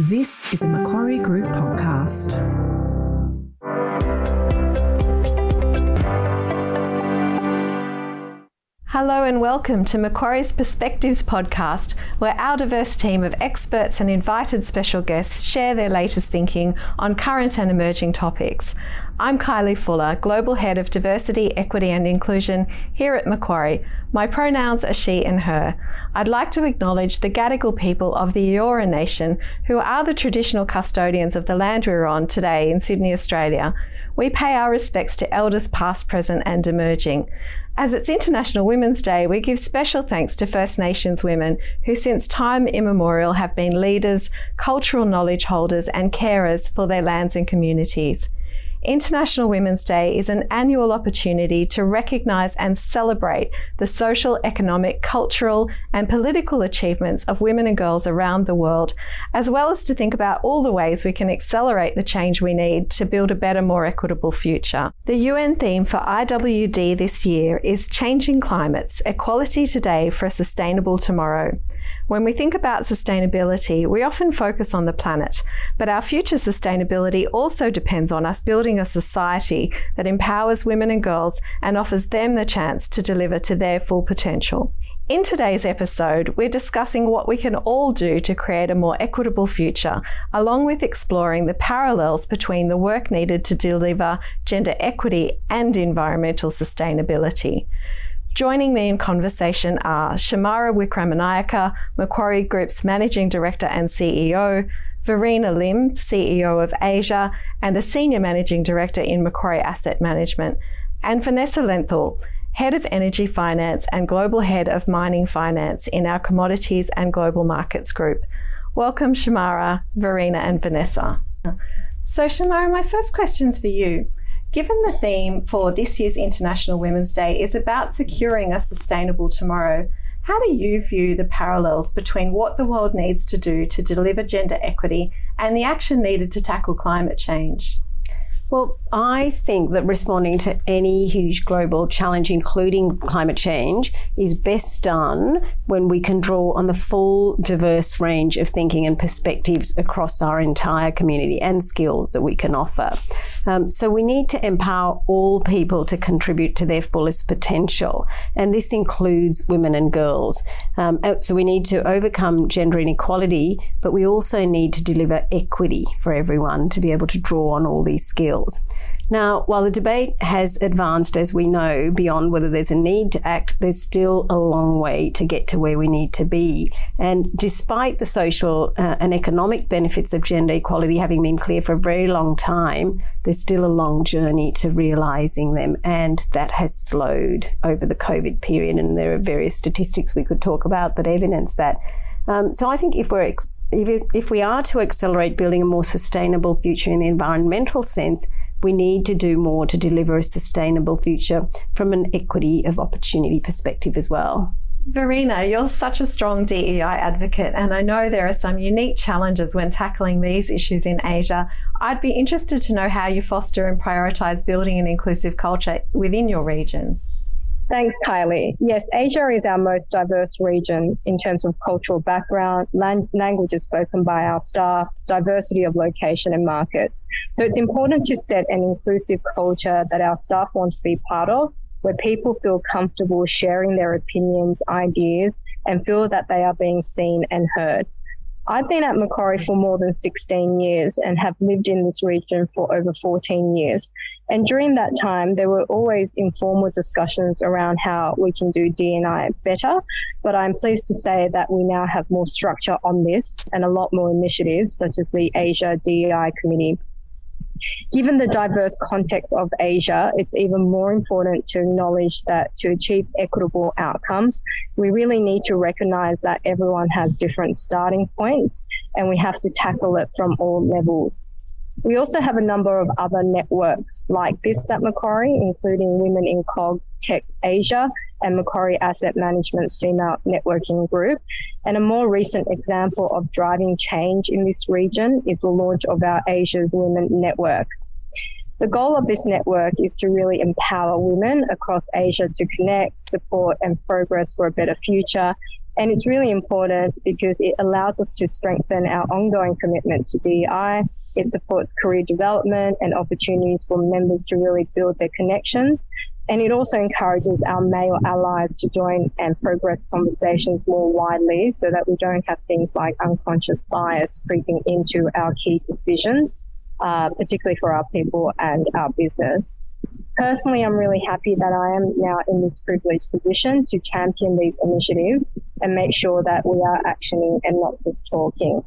This is a Macquarie Group podcast. Hello and welcome to Macquarie's Perspectives podcast, where our diverse team of experts and invited special guests share their latest thinking on current and emerging topics. I'm Kylie Fuller, Global Head of Diversity, Equity and Inclusion here at Macquarie. My pronouns are she and her. I'd like to acknowledge the Gadigal people of the Eora Nation, who are the traditional custodians of the land we're on today in Sydney, Australia. We pay our respects to elders past, present and emerging. As it's International Women's Day, we give special thanks to First Nations women who, since time immemorial, have been leaders, cultural knowledge holders, and carers for their lands and communities. International Women's Day is an annual opportunity to recognise and celebrate the social, economic, cultural, and political achievements of women and girls around the world, as well as to think about all the ways we can accelerate the change we need to build a better, more equitable future. The UN theme for IWD this year is Changing Climates Equality Today for a Sustainable Tomorrow. When we think about sustainability, we often focus on the planet, but our future sustainability also depends on us building a society that empowers women and girls and offers them the chance to deliver to their full potential. In today's episode, we're discussing what we can all do to create a more equitable future, along with exploring the parallels between the work needed to deliver gender equity and environmental sustainability. Joining me in conversation are Shemara Wikramanayake, Macquarie Group's Managing Director and CEO, Verena Lim, CEO of Asia and a Senior Managing Director in Macquarie Asset Management, and Vanessa Lenthal, Head of Energy Finance and Global Head of Mining Finance in our Commodities and Global Markets Group. Welcome, Shemara, Verena, and Vanessa. So, Shemara, my first question's for you. Given the theme for this year's International Women's Day is about securing a sustainable tomorrow, how do you view the parallels between what the world needs to do to deliver gender equity and the action needed to tackle climate change? Well, I think that responding to any huge global challenge, including climate change, is best done when we can draw on the full, diverse range of thinking and perspectives across our entire community and skills that we can offer. Um, so we need to empower all people to contribute to their fullest potential, and this includes women and girls. Um, uh, so we need to overcome gender inequality, but we also need to deliver equity for everyone to be able to draw on all these skills Now, while the debate has advanced, as we know, beyond whether there's a need to act, there's still a long way to get to where we need to be. And despite the social uh, and economic benefits of gender equality having been clear for a very long time, there's still a long journey to realizing them. And that has slowed over the COVID period. And there are various statistics we could talk about that evidence that. Um, so I think if we're ex- if, if we are to accelerate building a more sustainable future in the environmental sense, we need to do more to deliver a sustainable future from an equity of opportunity perspective as well. Verena, you're such a strong DEI advocate, and I know there are some unique challenges when tackling these issues in Asia. I'd be interested to know how you foster and prioritise building an inclusive culture within your region. Thanks, Kylie. Yes, Asia is our most diverse region in terms of cultural background, lang- languages spoken by our staff, diversity of location and markets. So it's important to set an inclusive culture that our staff want to be part of, where people feel comfortable sharing their opinions, ideas, and feel that they are being seen and heard. I've been at Macquarie for more than 16 years and have lived in this region for over 14 years. And during that time, there were always informal discussions around how we can do DNI better. But I'm pleased to say that we now have more structure on this and a lot more initiatives, such as the Asia DEI Committee Given the diverse context of Asia, it's even more important to acknowledge that to achieve equitable outcomes, we really need to recognize that everyone has different starting points and we have to tackle it from all levels. We also have a number of other networks like this at Macquarie, including Women in Cog Tech Asia and Macquarie Asset Management's female networking group. And a more recent example of driving change in this region is the launch of our Asia's Women Network. The goal of this network is to really empower women across Asia to connect, support, and progress for a better future And it's really important because it allows us to strengthen our ongoing commitment to DEI. It supports career development and opportunities for members to really build their connections. And it also encourages our male allies to join and progress conversations more widely so that we don't have things like unconscious bias creeping into our key decisions, uh, particularly for our people and our business. Personally, I'm really happy that I am now in this privileged position to champion these initiatives and make sure that we are actioning and not just talking.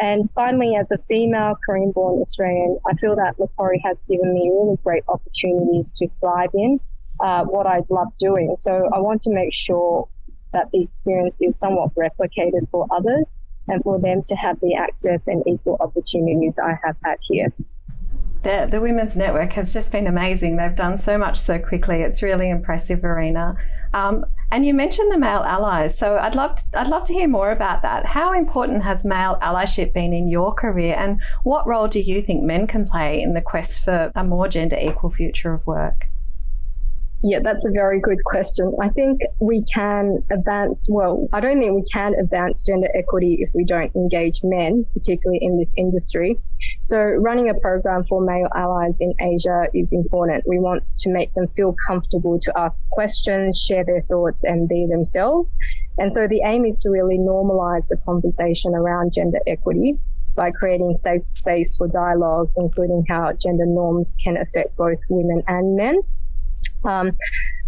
And finally, as a female Korean born Australian, I feel that Macquarie has given me really great opportunities to thrive in uh, what I love doing. So I want to make sure that the experience is somewhat replicated for others and for them to have the access and equal opportunities I have had here. The, the Women's Network has just been amazing. They've done so much so quickly. It's really impressive, Verena. Um, and you mentioned the male allies, so I'd love to, I'd love to hear more about that. How important has male allyship been in your career, and what role do you think men can play in the quest for a more gender equal future of work? Yeah, that's a very good question. I think we can advance, well, I don't think we can advance gender equity if we don't engage men, particularly in this industry. So, running a program for male allies in Asia is important. We want to make them feel comfortable to ask questions, share their thoughts, and be themselves. And so, the aim is to really normalize the conversation around gender equity by creating safe space for dialogue, including how gender norms can affect both women and men. Um,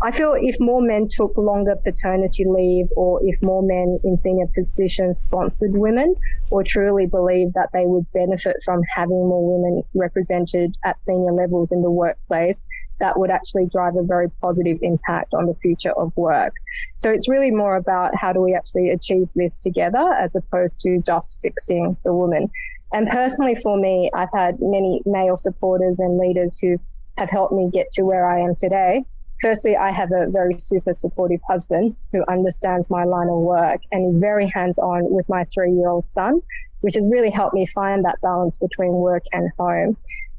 I feel if more men took longer paternity leave or if more men in senior positions sponsored women or truly believed that they would benefit from having more women represented at senior levels in the workplace, that would actually drive a very positive impact on the future of work. So it's really more about how do we actually achieve this together as opposed to just fixing the woman. And personally, for me, I've had many male supporters and leaders who have helped me get to where I am today. Firstly, I have a very super supportive husband who understands my line of work and is very hands on with my three year old son, which has really helped me find that balance between work and home.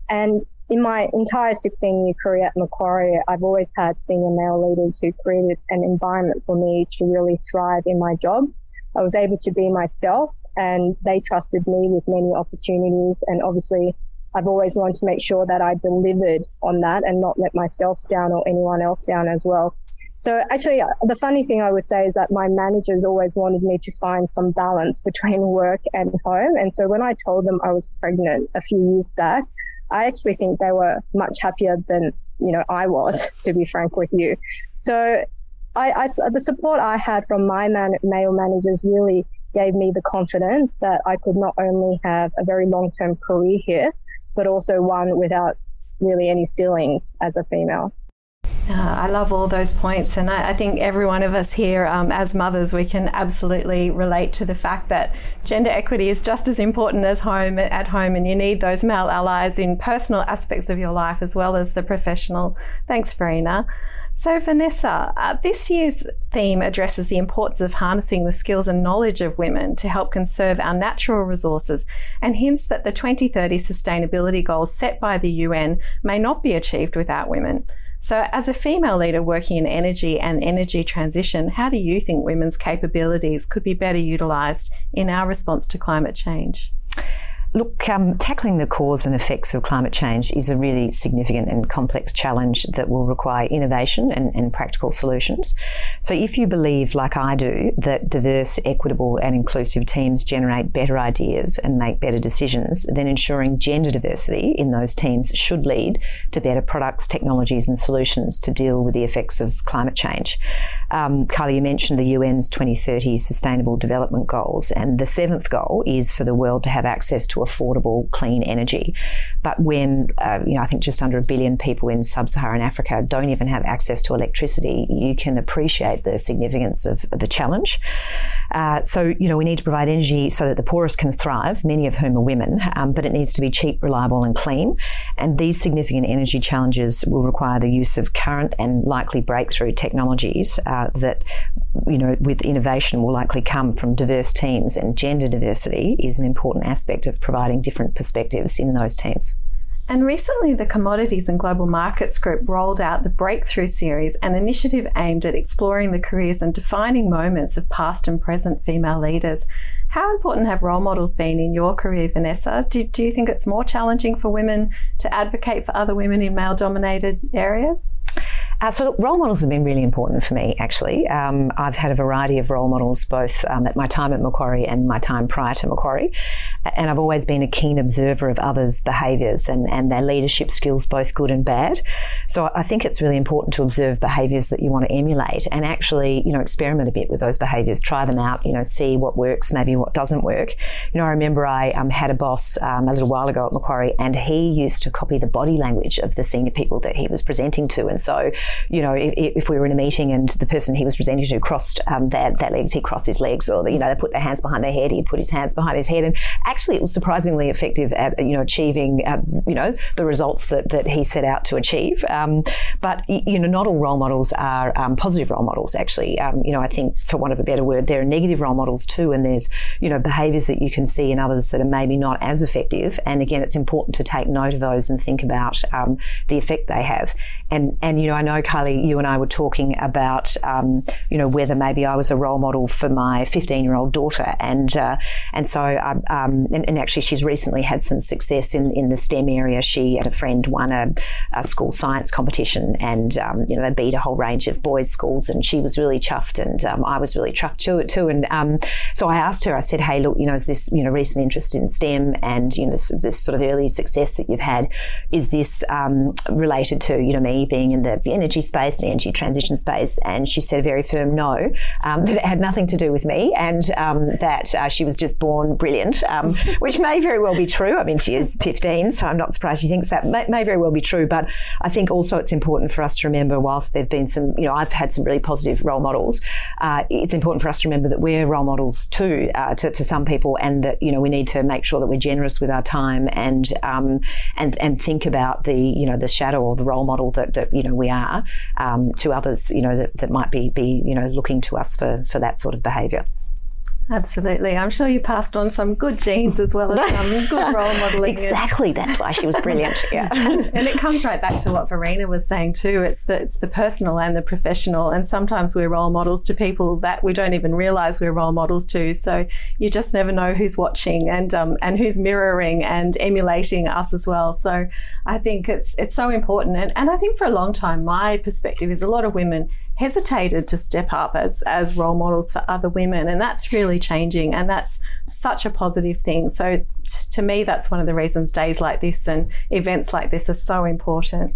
And in my entire 16 year career at Macquarie, I've always had senior male leaders who created an environment for me to really thrive in my job. I was able to be myself and they trusted me with many opportunities and obviously I've always wanted to make sure that I delivered on that and not let myself down or anyone else down as well. So actually, uh, the funny thing I would say is that my managers always wanted me to find some balance between work and home. And so when I told them I was pregnant a few years back, I actually think they were much happier than you know I was, to be frank with you. So I, I the support I had from my man, male managers really gave me the confidence that I could not only have a very long term career here, but also one without really any ceilings as a female. Uh, I love all those points, and I, I, think every one of us here, um, as mothers, we can absolutely relate to the fact that gender equity is just as important as home at home, and you need those male allies in personal aspects of your life as well as the professional. Thanks, Verena. So, Vanessa, uh, this year's theme addresses the importance of harnessing the skills and knowledge of women to help conserve our natural resources and hints that the 2030 sustainability goals set by the UN may not be achieved without women. So, as a female leader working in energy and energy transition, how do you think women's capabilities could be better utilised in our response to climate change? Look, um, tackling the cause and effects of climate change is a really significant and complex challenge that will require innovation and, and, practical solutions. So, if you believe, like I do, that diverse, equitable, and inclusive teams generate better ideas and make better decisions, then ensuring gender diversity in those teams should lead to better products, technologies, and solutions to deal with the effects of climate change. Um, you mentioned the UN's 2030 Sustainable Development Goals, and the seventh goal is for the world to have access to affordable, clean energy. But when, uh, you know, I think just under a billion people in sub Saharan Africa don't even have access to electricity, you can appreciate the significance of the challenge. Uh, so, you know, we need to provide energy so that the poorest can thrive, many of whom are women, um, but it needs to be cheap, reliable, and clean. And these significant energy challenges will require the use of current and likely breakthrough technologies uh, that, you know, with innovation will likely come from diverse teams, and gender diversity is an important aspect of providing different perspectives in those teams. And recently, the Commodities and Global Markets Group rolled out the Breakthrough Series, an initiative aimed at exploring the careers and defining moments of past and present female leaders. How important have role models been in your career, Vanessa? Do, do you think it's more challenging for women to advocate for other women in male dominated areas? Uh, so role models have been really important for me, actually. Um, I've had a variety of role models, both um, at my time at Macquarie and my time prior to Macquarie. And I've always been a keen observer of others' behaviours and, and their leadership skills, both good and bad. So I think it's really important to observe behaviours that you want to emulate and actually, you know, experiment a bit with those behaviours, try them out, you know, see what works, maybe what doesn't work. You know, I remember I um, had a boss um, a little while ago at Macquarie and he used to copy the body language of the senior people that he was presenting to. And so you know, if, if, we were in a meeting and the person he was presenting to crossed um, their, their legs, he crossed his legs, or you know, they put their hands behind their head, he put his hands behind his head, and actually, it was surprisingly effective at you know achieving uh, you know the results that, that he set out to achieve. Um, but you know, not all role models are um, positive role models. Actually, um, you know, I think for want of a better word, there are negative role models too, and there's you know behaviours that you can see in others that are maybe not as effective. And again, it's important to take note of those and think about um, the effect they have. And and you know, I know Kylie, you and I were talking about um, you know whether maybe I was a role model for my 15 year old daughter, and uh, and so I, um, and, and, actually she's recently had some success in in the STEM area. She and a friend won a, a school science competition, and um, you know they beat a whole range of boys' schools, and she was really chuffed, and um, I was really chuffed too. And um, so I asked her, I said, hey, look, you know, is this you know recent interest in STEM and you know this, this sort of early success that you've had, is this um, related to you know me being in the energy space, the energy transition space, and she said a very firm no, um, that it had nothing to do with me, and um, that uh, she was just born brilliant, um, which may very well be true. I mean, she is 15, so I'm not surprised she thinks that may, may, very well be true. But I think also it's important for us to remember, whilst there've been some, you know, I've had some really positive role models. Uh, it's important for us to remember that we're role models too uh, to, to, some people, and that you know we need to make sure that we're generous with our time and um, and and think about the you know the shadow or the role model that that you know we are um, to others, you know, that, that might be, be, you know, looking to us for, for that sort of behaviour. Absolutely. I'm sure you passed on some good genes as well as some good role modelling. exactly. That's why she was brilliant. Yeah. and it comes right back to what Verena was saying too. It's the, it's the personal and the professional. And sometimes we're role models to people that we don't even realise we're role models to. So you just never know who's watching and, um, and who's mirroring and emulating us as well. So I think it's, it's so important. And, and I think for a long time, my perspective is a lot of women hesitated to step up as as role models for other women and that's really changing and that's such a positive thing. So t- to me that's one of the reasons days like this and events like this are so important.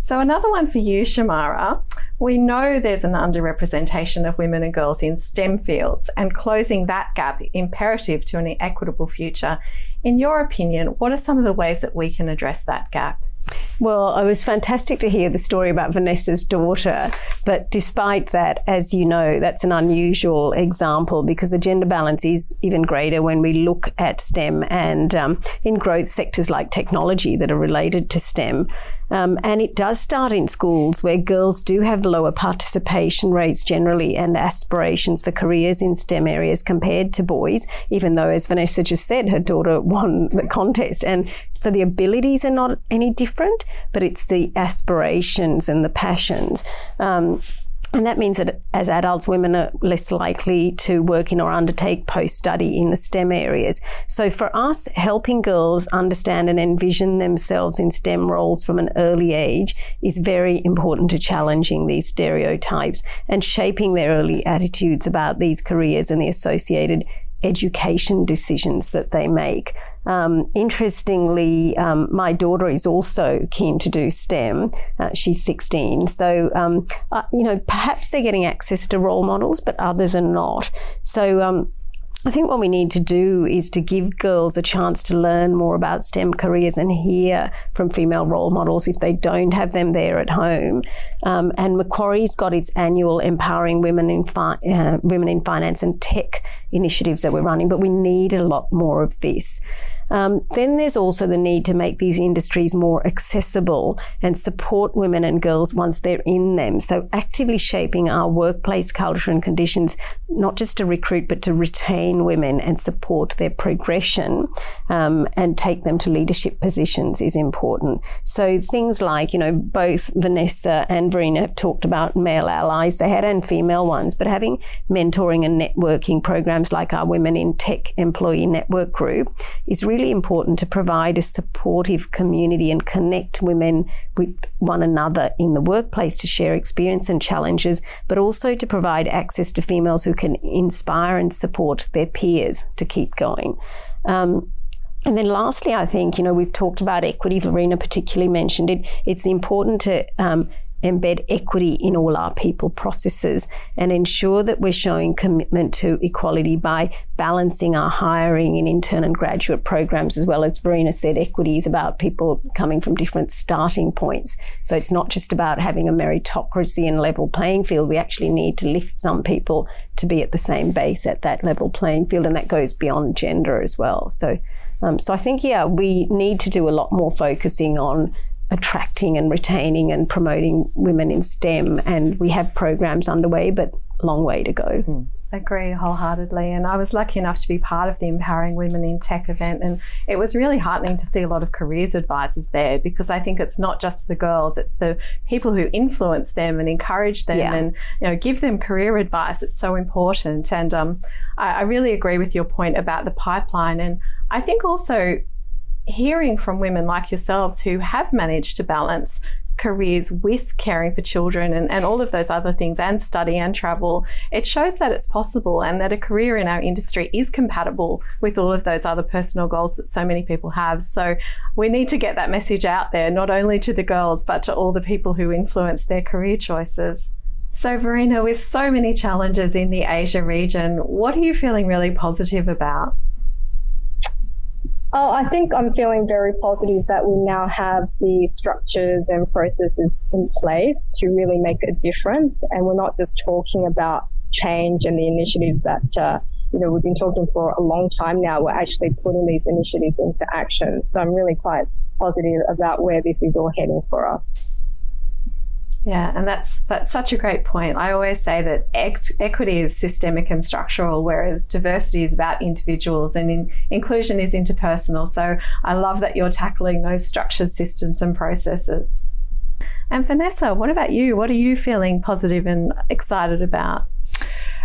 So another one for you Shemara. We know there's an underrepresentation of women and girls in STEM fields and closing that gap imperative to an equitable future. In your opinion what are some of the ways that we can address that gap well, it was fantastic to hear the story about Vanessa's daughter. But despite that, as you know, that's an unusual example because the gender balance is even greater when we look at STEM and um, in growth sectors like technology that are related to STEM. Um, and it does start in schools where girls do have lower participation rates generally and aspirations for careers in STEM areas compared to boys, even though, as Vanessa just said, her daughter won the contest. And so the abilities are not any different, but it's the aspirations and the passions. Um, and that means that as adults, women are less likely to work in or undertake post study in the STEM areas. So for us, helping girls understand and envision themselves in STEM roles from an early age is very important to challenging these stereotypes and shaping their early attitudes about these careers and the associated education decisions that they make. Um, interestingly, um, my daughter is also keen to do STEM. Uh, she's 16. So, um, uh, you know, perhaps they're getting access to role models, but others are not. So, um, I think what we need to do is to give girls a chance to learn more about STEM careers and hear from female role models if they don't have them there at home. Um, and Macquarie's got its annual Empowering Women in Fi- uh, Women in Finance and Tech initiatives that we're running, but we need a lot more of this. Um, then there's also the need to make these industries more accessible and support women and girls once they're in them. So actively shaping our workplace culture and conditions, not just to recruit, but to retain women and support their progression um, and take them to leadership positions is important. So things like, you know, both Vanessa and Verena have talked about male allies they had and female ones, but having mentoring and networking programs like our Women in Tech Employee Network Group is really important to provide a supportive community and connect women with one another in the workplace to share experience and challenges, but also to provide access to females who can inspire and support their peers to keep going. Um, and then lastly, I think, you know, we've talked about equity. Verena particularly mentioned it. It's important to um, embed equity in all our people processes and ensure that we're showing commitment to equality by balancing our hiring and intern and graduate programs as well as Verena said equity is about people coming from different starting points. So it's not just about having a meritocracy and level playing field. We actually need to lift some people to be at the same base at that level playing field and that goes beyond gender as well. So um, so I think yeah we need to do a lot more focusing on attracting and retaining and promoting women in STEM. And we have programs underway, but long way to go. Mm. Agree wholeheartedly. And I was lucky enough to be part of the Empowering Women in Tech event. And it was really heartening to see a lot of careers advisors there because I think it's not just the girls, it's the people who influence them and encourage them yeah. and you know give them career advice. It's so important. And um, I, I really agree with your point about the pipeline. And I think also hearing from women like yourselves who have managed to balance careers with caring for children and, and all of those other things and study and travel, it shows that it's possible and that a career in our industry is compatible with all of those other personal goals that so many people have. So we need to get that message out there, not only to the girls, but to all the people who influence their career choices. So, Verena, with so many challenges in the Asia region, what are you feeling really positive about? Oh, I think I'm feeling very positive that we now have the structures and processes in place to really make a difference. And we're not just talking about change and the initiatives that, uh, you know, we've been talking for a long time now. We're actually putting these initiatives into action. So I'm really quite positive about where this is all heading for us. Yeah, and that's that's such a great point. I always say that equity is systemic and structural, whereas diversity is about individuals, and in, inclusion is interpersonal. So I love that you're tackling those structures, systems, and processes. And Vanessa, what about you? What are you feeling positive and excited about?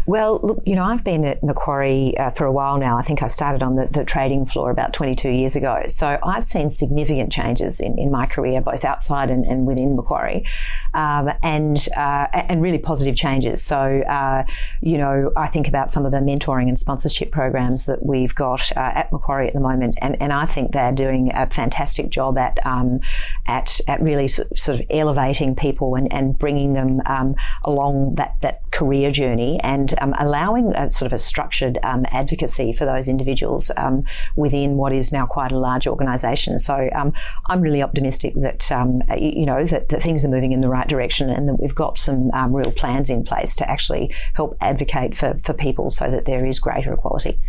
Well, look, you know, I've been at Macquarie uh, for a while now. I think I started on the, the, trading floor about 22 years ago. So I've seen significant changes in, in my career, both outside and, and within Macquarie, um, and uh, and really positive changes. So, uh, you know, I think about some of the mentoring and sponsorship programs that we've got uh, at Macquarie at the moment, and, and I think they're doing a fantastic job at um, at at really sort of elevating people and, and bringing them um, along that that career journey and um, allowing a, sort of a structured um, advocacy for those individuals um, within what is now quite a large organisation. So um, I'm really optimistic that um, you know that, that, things are moving in the right direction and that we've got some real plans in place to actually help advocate for, for people so that there is greater equality.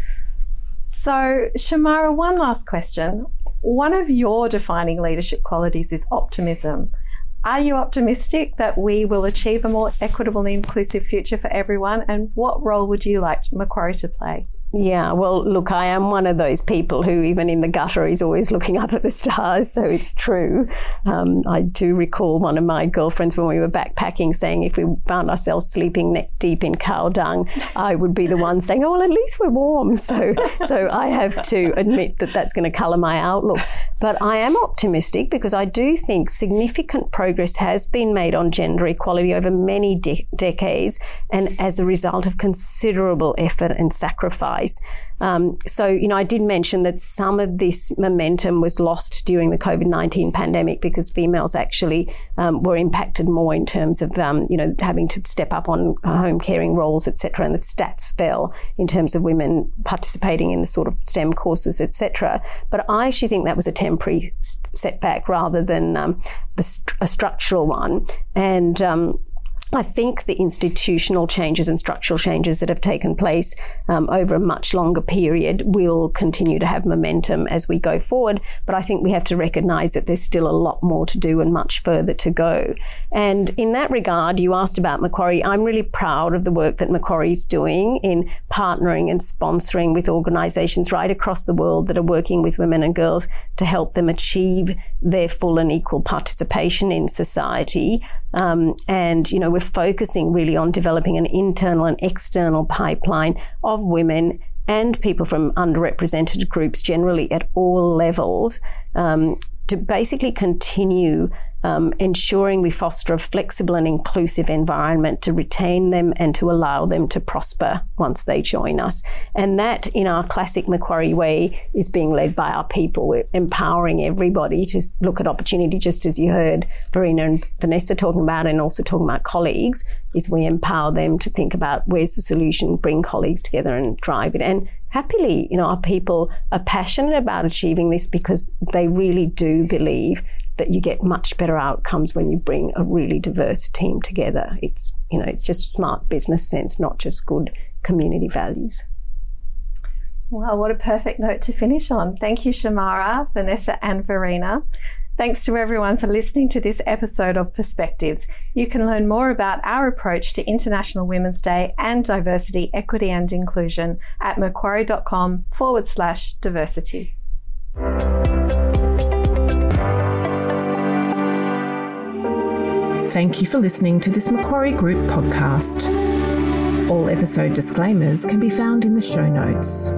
So, Shemara, one last question. One of your defining leadership qualities is optimism. Are you optimistic that we will achieve a more equitable and inclusive future for everyone? And what role would you like Macquarie to play? Yeah, well, look, I am one of those people who, even in the gutter, is always looking up at the stars. So it's true. Um, I do recall one of my girlfriends when we were backpacking saying if we found ourselves sleeping neck deep in cow dung, I would be the one saying, "Oh, well, at least we're warm." So, so I have to admit that that's going to colour my outlook. But I am optimistic because I do think significant progress has been made on gender equality over many de- decades, and as a result of considerable effort and sacrifice place. Um, so, you know, I did mention that some of this momentum was lost during the COVID 19 pandemic because females actually um, were impacted more in terms of, um, you know, having to step up on home caring roles, etc. And the stats fell in terms of women participating in the sort of STEM courses, etc. But I actually think that was a temporary setback rather than um, the, a structural one. And um, I think the institutional changes and structural changes that have taken place um, over a much longer period will continue to have momentum as we go forward. But I think we have to recognise that there's still a lot more to do and much further to go. And in that regard, you asked about Macquarie. I'm really proud of the work that Macquarie is doing in partnering and sponsoring with organisations right across the world that are working with women and girls to help them achieve their full and equal participation in society. Um, and, you know, we're focusing really on developing an internal and external pipeline of women and people from underrepresented groups generally at all levels um, to basically continue um, ensuring we foster a flexible and inclusive environment to retain them and to allow them to prosper once they join us. And that, in our classic Macquarie way, is being led by our people. We're empowering everybody to look at opportunity, just as you heard Verena and Vanessa talking about, and also talking about colleagues, is we empower them to think about where's the solution, bring colleagues together and drive it. And happily, you know, our people are passionate about achieving this because they really do believe that you get much better outcomes when you bring a really diverse team together. It's, you know, it's just smart business sense, not just good community values. Well, what a perfect note to finish on. Thank you, Shemara, Vanessa, and Verena. Thanks to everyone for listening to this episode of Perspectives. You can learn more about our approach to International Women's Day and diversity, equity, and inclusion at macquarie.com forward slash diversity. Thank you for listening to this Macquarie Group podcast. All episode disclaimers can be found in the show notes.